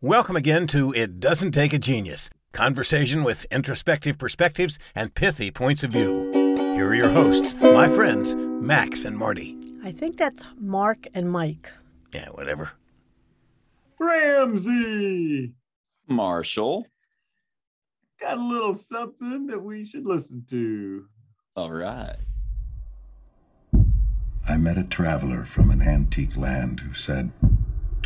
Welcome again to It Doesn't Take a Genius conversation with introspective perspectives and pithy points of view. Here are your hosts, my friends, Max and Marty. I think that's Mark and Mike. Yeah, whatever. Ramsey Marshall. got a little something that we should listen to. All right. I met a traveler from an antique land who said,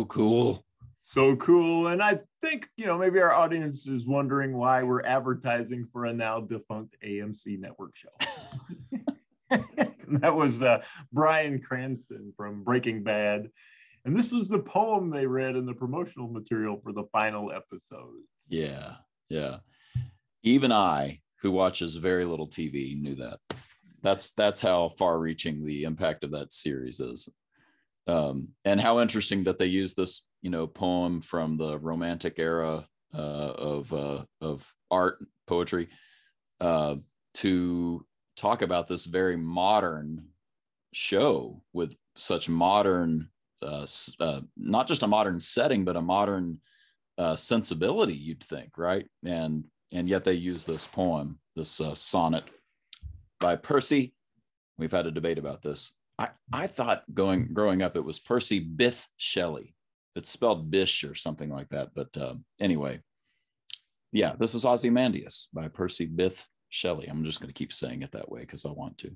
So cool. So cool. And I think, you know, maybe our audience is wondering why we're advertising for a now defunct AMC network show. that was uh, Bryan Cranston from Breaking Bad. And this was the poem they read in the promotional material for the final episodes. Yeah. Yeah. Even I, who watches very little TV, knew that. That's that's how far reaching the impact of that series is. Um, and how interesting that they use this, you know, poem from the romantic era uh, of uh, of art poetry uh, to talk about this very modern show with such modern, uh, uh, not just a modern setting, but a modern uh, sensibility. You'd think, right? And and yet they use this poem, this sonnet by Percy. We've had a debate about this. I, I thought going growing up it was Percy Byth Shelley. It's spelled Bish or something like that. But um, anyway, yeah, this is Ozymandias by Percy Byth Shelley. I'm just going to keep saying it that way because I want to.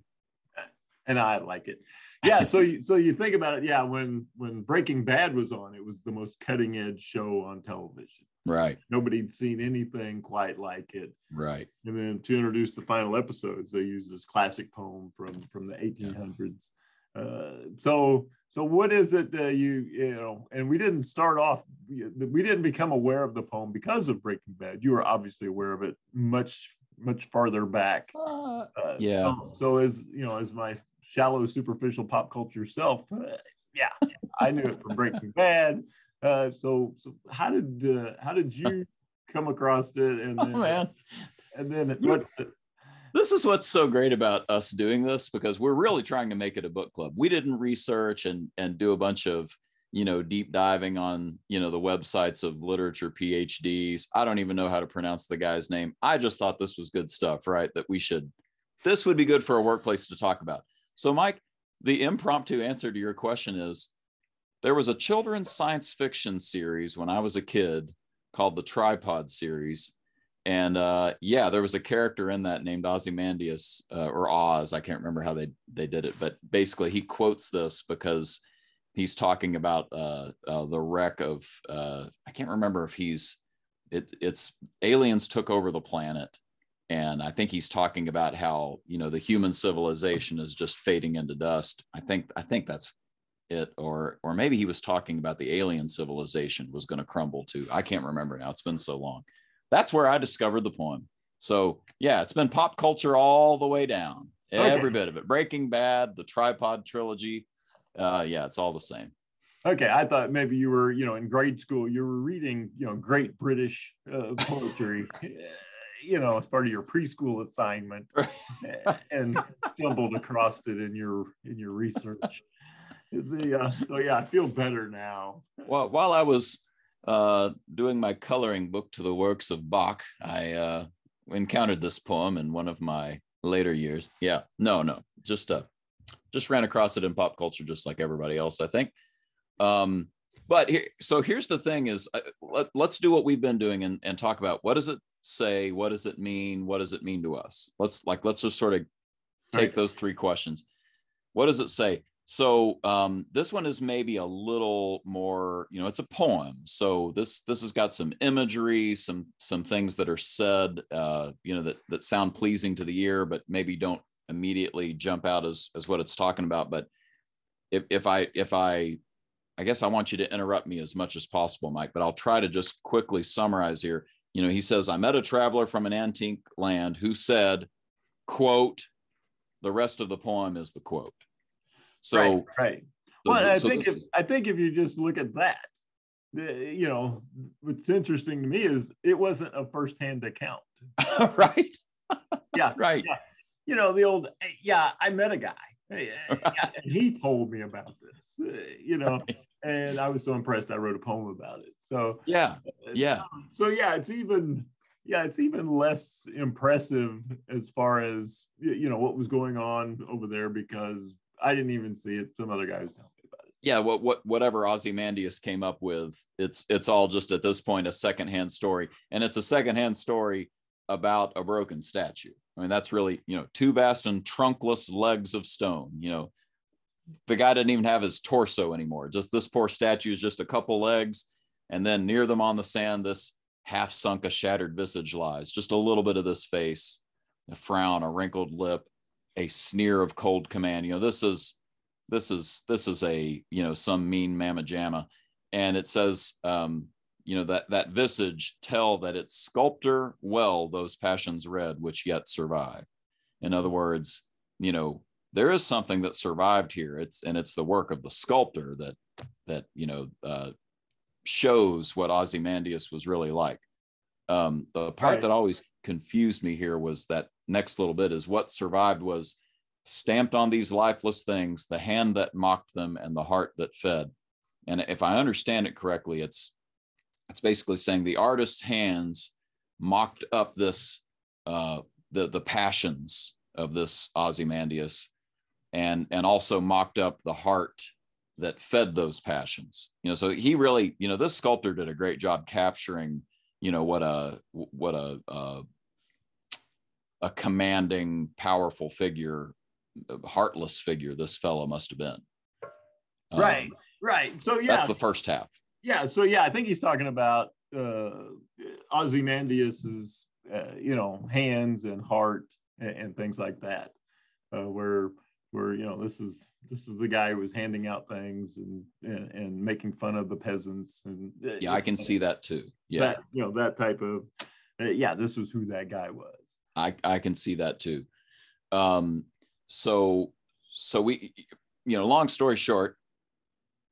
and I like it. Yeah, so you, so you think about it. Yeah, when when Breaking Bad was on, it was the most cutting edge show on television. Right, Nobody'd seen anything quite like it. right. And then to introduce the final episodes, they used this classic poem from from the 1800s. Uh, so so what is it that you you know? And we didn't start off. We didn't become aware of the poem because of Breaking Bad. You were obviously aware of it much much farther back. Uh, Uh, Yeah. So, so as you know, as my shallow, superficial pop culture self, uh, yeah, I knew it from Breaking Bad. Uh, so, so how did uh, how did you come across it? And oh then, man, and then what? This is what's so great about us doing this because we're really trying to make it a book club. We didn't research and and do a bunch of you know deep diving on you know the websites of literature PhDs. I don't even know how to pronounce the guy's name. I just thought this was good stuff, right? That we should this would be good for a workplace to talk about. So Mike, the impromptu answer to your question is there was a children's science fiction series when I was a kid called the Tripod series and uh, yeah, there was a character in that named Ozymandias uh, or Oz. I can't remember how they they did it, but basically he quotes this because he's talking about uh, uh, the wreck of uh, I can't remember if he's it, it's aliens took over the planet, and I think he's talking about how you know the human civilization is just fading into dust. I think I think that's it, or or maybe he was talking about the alien civilization was going to crumble too. I can't remember now. It's been so long that's where I discovered the poem. So yeah, it's been pop culture all the way down, every bit of it. Breaking Bad, the Tripod trilogy. Uh, yeah, it's all the same. Okay, I thought maybe you were, you know, in grade school, you were reading, you know, great British uh, poetry, you know, as part of your preschool assignment, and stumbled across it in your in your research. The, uh, so yeah, I feel better now. Well, while I was uh, doing my coloring book to the works of Bach, I uh, encountered this poem in one of my later years. Yeah, no, no, just uh, just ran across it in pop culture, just like everybody else, I think. Um, but here, so here's the thing: is uh, let, let's do what we've been doing and, and talk about what does it say, what does it mean, what does it mean to us? Let's like let's just sort of take Right. those three questions. What does it say? So um, this one is maybe a little more, you know, it's a poem. So this this has got some imagery, some some things that are said, uh, you know, that that sound pleasing to the ear, but maybe don't immediately jump out as as what it's talking about. But if if I if I I guess I want you to interrupt me as much as possible, Mike, but I'll try to just quickly summarize here. You know, he says, I met a traveler from an antique land who said, quote, the rest of the poem is the quote. So, right, right. so well, I so think if I think if you just look at that, you know, what's interesting to me is it wasn't a firsthand account. right, Yeah, right, Yeah. you know, the old, yeah, I met a guy, and he told me about this, uh, you know, and I was so impressed. I wrote a poem about it. So, yeah, uh, yeah, so yeah, it's even, yeah, it's even less impressive as far as you know what was going on over there because I didn't even see it. Some other guy was telling me about it. yeah. What what whatever Ozymandias came up with, it's it's all just at this point a secondhand story, and it's a secondhand story about a broken statue. I mean, that's really you know two vast and trunkless legs of stone. You know, the guy didn't even have his torso anymore. Just this poor statue is just a couple legs, and then near them on the sand, this half sunk, a shattered visage lies. Just a little bit of this face, a frown, a wrinkled lip, a sneer of cold command. You know, this is this is this is a you know some mean mamma jamma, and it says um, you know that that visage tell that its sculptor well those passions read which yet survive. In other words, you know there is something that survived here. It's and it's the work of the sculptor that that you know uh, shows what Ozymandias was really like. Um, the part Right. that always confused me here was that next little bit is what survived was stamped on these lifeless things, the hand that mocked them and the heart that fed. And if I understand it correctly, it's it's basically saying the artist's hands mocked up this uh, the the passions of this Ozymandias, and and also mocked up the heart that fed those passions. You know, so he really, you know, this sculptor did a great job capturing, you know, what a what a uh, a commanding, powerful figure, heartless figure this fellow must have been. Um, right, right. So yeah, That's the first half. yeah. So yeah, I think he's talking about uh, Ozymandias's, uh, you know, hands and heart and, and things like that, uh, where where you know this is this is the guy who was handing out things and and, and making fun of the peasants and uh, Yeah, I can see that too. Yeah, that you know that type of uh, yeah. This was who that guy was. I I can see that too. Um, so so we, you know, long story short,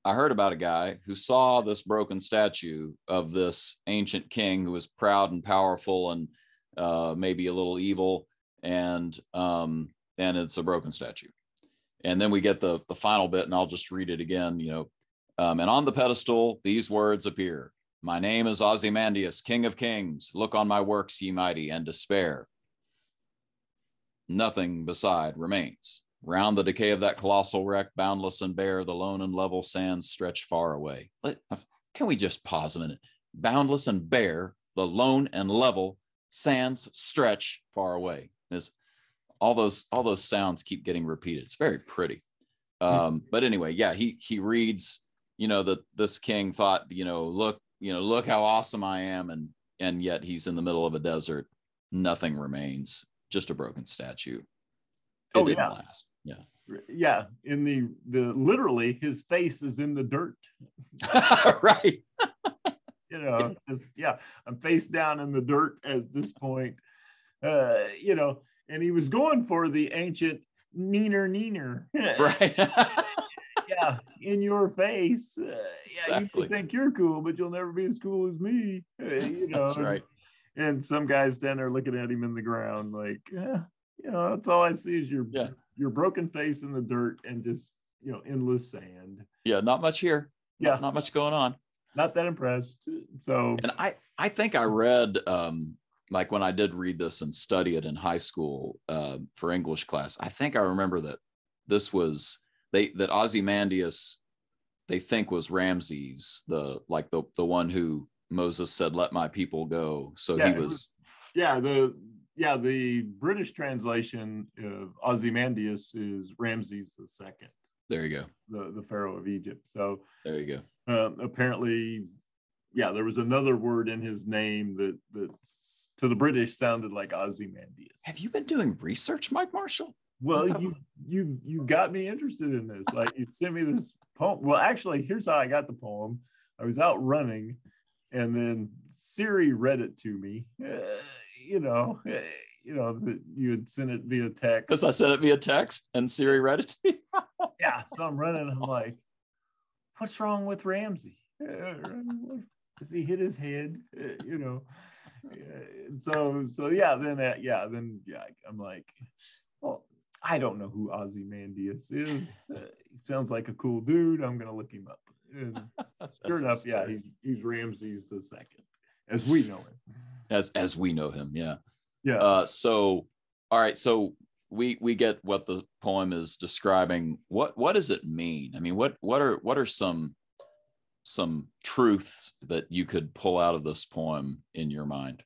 I heard about a guy who saw this broken statue of this ancient king who was proud and powerful and uh, maybe a little evil, and um, and it's a broken statue. And then we get the the final bit, and I'll just read it again. You know, um, and on the pedestal these words appear: "My name is Ozymandias, King of Kings. Look on my works, ye mighty, and despair." Nothing beside remains. Round the decay of that colossal wreck, boundless and bare, the lone and level sands stretch far away. Let, can we just pause a minute? Boundless and bare, the lone and level sands stretch far away. All those all those sounds keep getting repeated. It's very pretty. Um, but anyway, yeah, he he reads, you know, that this king thought, you know, look, you know, look how awesome I am, and and yet he's in the middle of a desert. Nothing remains, just a broken statue. It Oh, didn't yeah. last. Yeah. Yeah, in the the literally his face is in the dirt. right. you know just yeah i'm face down in the dirt at this point uh you know and he was going for the ancient neener neener Right. yeah in your face uh, yeah Exactly. you think you're cool but you'll never be as cool as me uh, you know That's right. and some guys down there looking at him in the ground like yeah you know that's all i see is your Yeah. your broken face in the dirt and just you know endless sand Yeah. Not much here. Not- Yeah. Not, much going on. not that impressed so And I, I think I read, um, like when I did read this and study it in high school uh, for English class, I think I remember that this was they that Ozymandias they think was Ramses, the like the the one who Moses said, "Let my people go." So Yeah, he was, was- yeah the yeah the british translation of ozymandias is ramses the second there you go, the, the pharaoh of egypt so there you go. um, apparently yeah there was another word in his name that that to the british sounded like ozymandias. Have you been doing research, Mike Marshall? well you you you got me interested in this. Like you sent me this poem. Well actually here's how i got the poem. I was out running and then siri read it to me. Uh, you know uh, you know that you had sent it via text. Because I sent it via text and Siri read it to me. yeah so i'm running That's i'm awesome. like what's wrong with ramsey Does he hit his head Uh, you know Uh, so so yeah then uh, yeah then yeah i'm like well i don't know who ozymandias is Uh, he sounds like a cool dude i'm gonna look him up and sure enough yeah he's, he's ramses the second as we know him as as we know him, yeah. yeah Uh, so, all right. So we we get what the poem is describing. What what does it mean? I mean, what what are what are some some truths that you could pull out of this poem in your mind?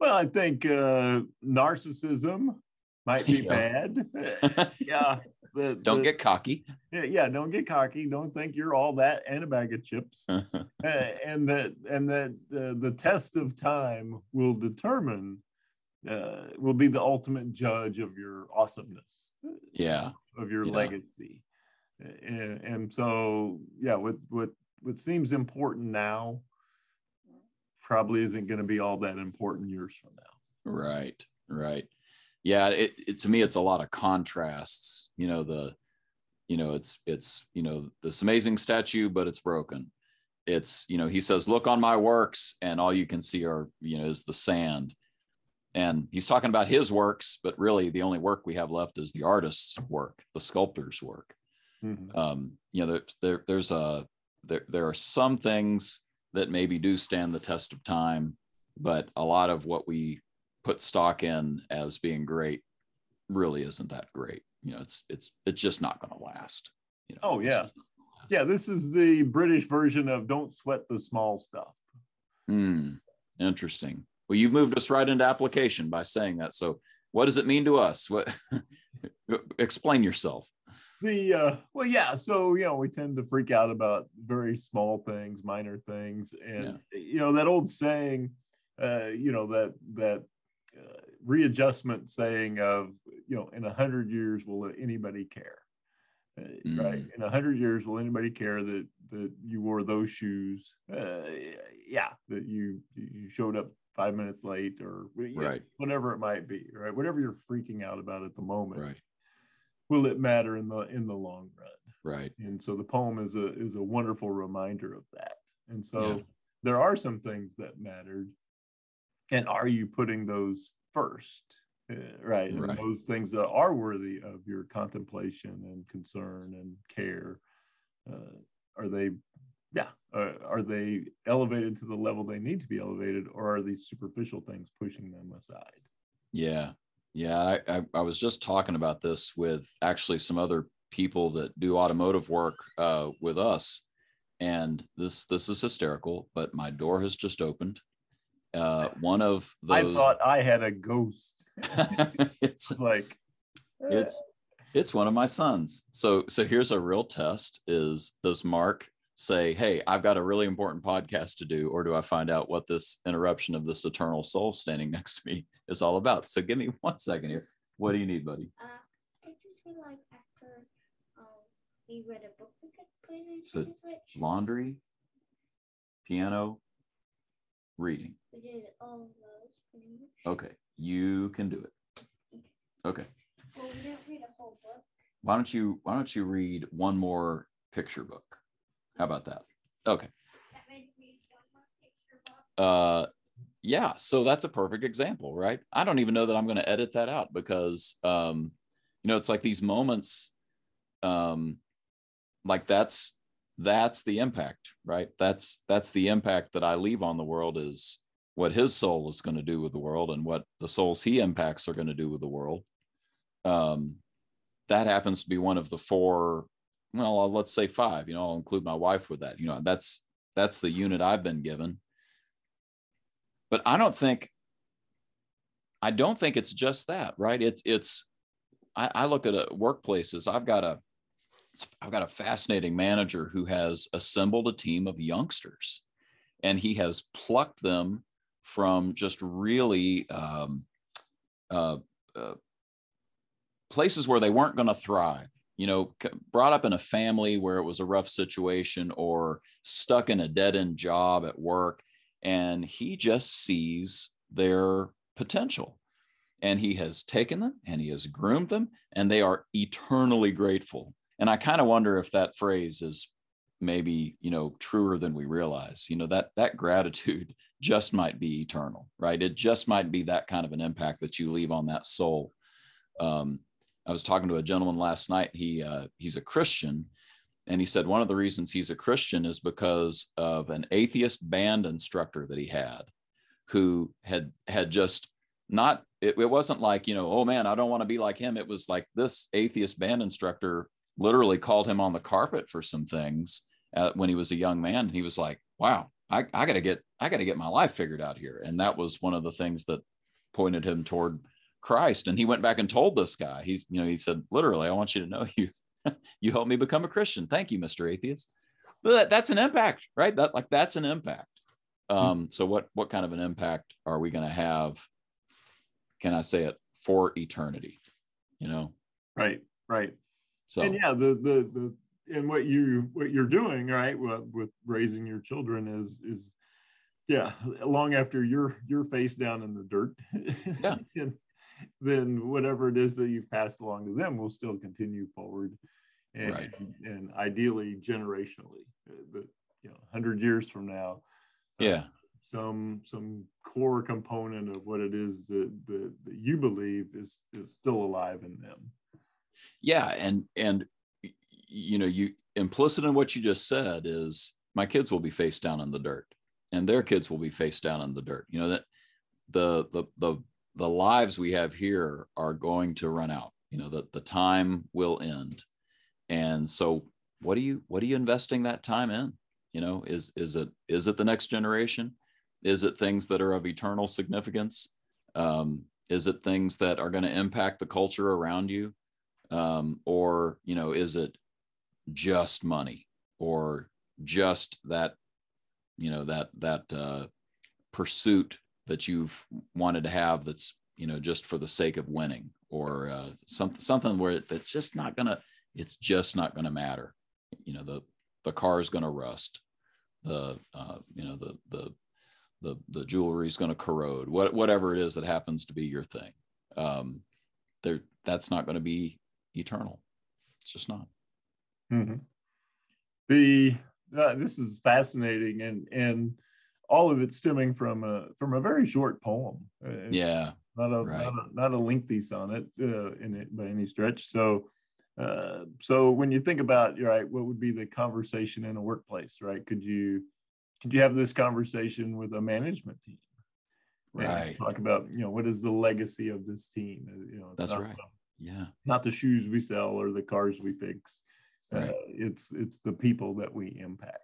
well i think uh narcissism might be Yeah. bad yeah the, Don't the- get cocky. yeah, yeah don't get cocky don't think you're all that and a bag of chips uh, and that and that uh, the test of time will determine uh, will be the ultimate judge of your awesomeness yeah, of your Yeah. legacy and, and so yeah what what what seems important now probably isn't going to be all that important years from now right, right. Yeah, it, it to me it's a lot of contrasts. You know the, you know it's it's you know this amazing statue, but it's broken. It's you know he says, "Look on my works," and all you can see are you know is the sand. and he's talking about his works but really the only work we have left is the artist's work the sculptor's work Mhm. um you know there, there there's a there, there are some things that maybe do stand the test of time but a lot of what we put stock in as being great really isn't that great you know it's it's it's just not going to last you know Oh, yeah. just not gonna last. yeah this is the british version of don't sweat the small stuff Hmm, interesting. Well, you've moved us right into application by saying that. So, what does it mean to us? What? explain yourself. The uh well yeah so you know we tend to freak out about very small things minor things and you know that old saying uh you know that that uh, readjustment saying of you know in a hundred years will anybody care uh, right Mm. in a hundred years will anybody care that that you wore those shoes uh yeah that you you showed up five minutes late or you know, Right. whatever it might be right whatever you're freaking out about at the moment Right. Will it matter in the in the long run Right. and so the poem is a is a wonderful reminder of that and so Yeah. there are some things that mattered and are you putting those first Uh, right and Right. those things that are worthy of your contemplation and concern and care uh, are they yeah uh, are they elevated to the level they need to be elevated or are these superficial things pushing them aside Yeah. Yeah. I, I, I was just talking about this with actually some other people that do automotive work uh, with us. And this this is hysterical, but my door has just opened. Uh, one of those. i thought i had a ghost it's like it's it's one of my sons so so here's a real test is does mark say hey i've got a really important podcast to do or do i find out what this interruption of this eternal soul standing next to me is all about? So give me one second here. What do you need buddy? Uh, I just feel like after um, we read a book, we could play the So, Switch. laundry piano reading. We did all of those pretty much. okay you can do it. Okay. Well, we didn't read a whole book. why don't you why don't you read one more picture book how about that? Okay. Uh yeah so that's a perfect example right? I don't even know that i'm going to edit that out because um you know it's like these moments um like that's that's the impact right? That's that's the impact that i leave on the world is what his soul is going to do with the world and what the souls he impacts are going to do with the world. Um that happens to be one of the four well, uh, let's say five. You know, I'll include my wife with that. You know, that's that's the unit I've been given. But I don't think I don't think it's just that, right? It's it's I, I look at uh, workplaces. I've got a I've got a fascinating manager who has assembled a team of youngsters, and he has plucked them from just really um, uh, uh, places where they weren't going to thrive. You know, brought up in a family where it was a rough situation or stuck in a dead end job at work. And he just sees their potential. And he has taken them and he has groomed them, and they are eternally grateful. And I kind of wonder if that phrase is maybe you know truer than we realize you know that that gratitude just might be eternal right it just might be that kind of an impact that you leave on that soul um, I was talking to a gentleman last night. He uh, he's a Christian, and he said one of the reasons he's a Christian is because of an atheist band instructor that he had, who had had just not. It, it wasn't like you know, oh man, I don't want to be like him. It was like this atheist band instructor literally called him on the carpet for some things uh, when he was a young man. He was like, wow, I, I got to get I got to get my life figured out here. And that was one of the things that pointed him toward Christ. And he went back and told this guy, he's, you know, he said, literally, I want you to know you, you helped me become a Christian. Thank you, Mr. Atheist. But that, that's an impact, right? That like that's an impact. Hmm. Um, so what what kind of an impact are we going to have? Can I say it for eternity? You know, right, right. So and yeah, the the the and what you what you're doing right with, with raising your children is is yeah long after you're you're face down in the dirt yeah and, then whatever it is that you've passed along to them will still continue forward and, right. and ideally generationally uh, but you know 100 years from now uh, yeah. uh, some some core component of what it is that, that, that you believe is is still alive in them. Yeah and and you know you implicit in what you just said is my kids will be face down in the dirt and their kids will be face down in the dirt. You know that the the the the lives we have here are going to run out. You know that the time will end. And so what are you what are you investing that time in? You know is is it is it the next generation? Is it things that are of eternal significance? Um, is it things that are going to impact the culture around you? Um, or you know is it just money or just that you know that that uh, pursuit that you've wanted to have that's you know just for the sake of winning or uh, something something where that's just not gonna it's just not gonna matter. You know the the car is gonna rust. The uh, you know the the the the jewelry is gonna corrode. What, whatever it is that happens to be your thing. Um there that's not going to be eternal. It's just not. Mm-hmm. the uh, this is fascinating and and all of it stemming from a from a very short poem. Uh, yeah, not a, right. not a not a lengthy sonnet uh, in it by any stretch. So, uh, so when you think about right, what would be the conversation in a workplace, right? Could you could you have this conversation with a management team? Right. Talk about you know what is the legacy of this team? Uh, you know, that's right. The, yeah. Not the shoes we sell or the cars we fix. Uh, right. it's it's the people that we impact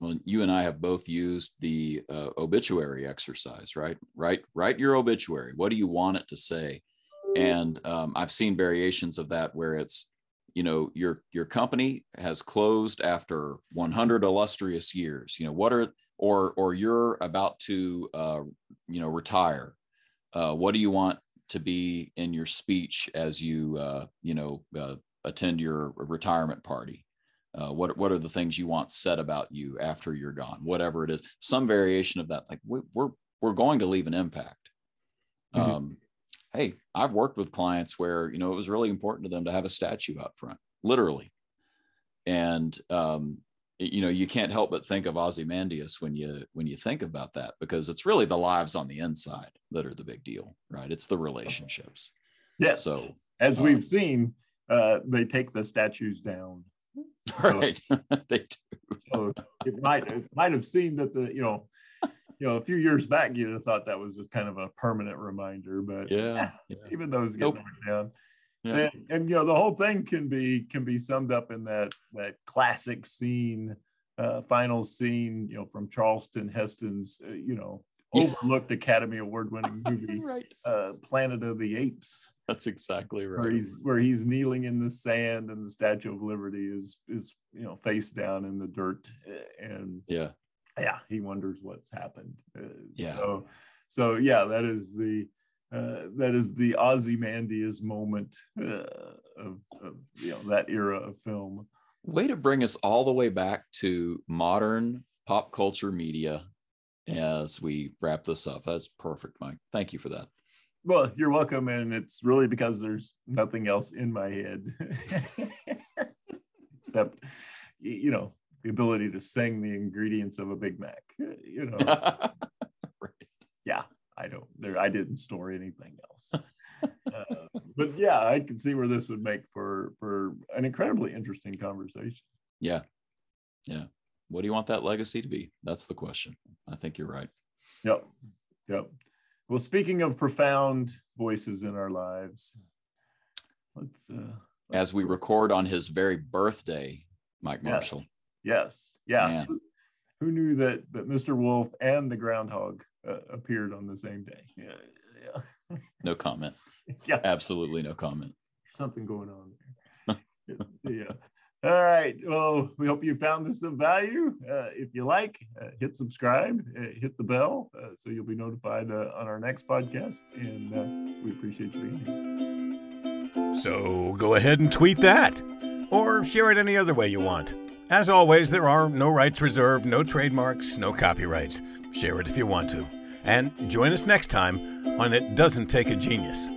well you and i have both used the uh, obituary exercise right? Write write your obituary. What do you want it to say? And um, i've seen variations of that where it's you know your your company has closed after 100 illustrious years you know what are or or you're about to uh, you know retire. Uh, what do you want to be in your speech as you uh, you know uh, attend your retirement party uh, what what are the things you want said about you after you're gone whatever it is some variation of that like we, we're we're going to leave an impact. Mm-hmm. um, hey i've worked with clients where you know it was really important to them to have a statue up front literally. And um, you know you can't help but think of ozymandias when you when you think about that because it's really the lives on the inside that are the big deal right? It's the relationships. Yes. So as um, we've seen uh, they take the statues down Right. So, they do. so it might it might have seemed that the you know you know a few years back you'd have thought that was a kind of a permanent reminder, but yeah, yeah. even those get nope. down. Yeah. And, and, you know the whole thing can be can be summed up in that that classic scene, uh, final scene, you know, from Charlton Heston's, uh, you know. Overlooked Academy Award winning movie, right. uh, Planet of the Apes, That's exactly where right. he's where he's kneeling in the sand and the Statue of Liberty is is you know face down in the dirt, uh, and Yeah. yeah, he wonders what's happened. Uh, Yeah. So, so yeah, that is the uh, that is the Ozymandias moment uh, of, of you know that era of film. Way to bring us all the way back to modern pop culture media as we wrap this up. That's perfect, Mike. Thank you for that. Well, you're welcome, and it's really because there's nothing else in my head except you know the ability to sing the ingredients of a Big Mac. You know, right. yeah, I don't there I didn't store anything else. Uh, but yeah, I can see where this would make for for an incredibly interesting conversation. Yeah. Yeah. What do you want that legacy to be? That's the question. I think you're right. Yep. Yep. Well, speaking of profound voices in our lives, let's uh As we record on his very birthday, Mike Marshall. Yes. Yeah. Man. Who, who knew that that Mr. Wolf and the groundhog uh, appeared on the same day? Yeah. Yeah. No comment. yeah. Absolutely no comment. something going on there. yeah. All right. Well, we hope you found this of value. Uh, if you like, uh, hit subscribe, uh, hit the bell, uh, so you'll be notified uh, on our next podcast. And uh, we appreciate you being here. So go ahead and tweet that, or share it any other way you want. As always, there are no rights reserved, no trademarks, no copyrights. Share it if you want to. And join us next time on It Doesn't Take a Genius.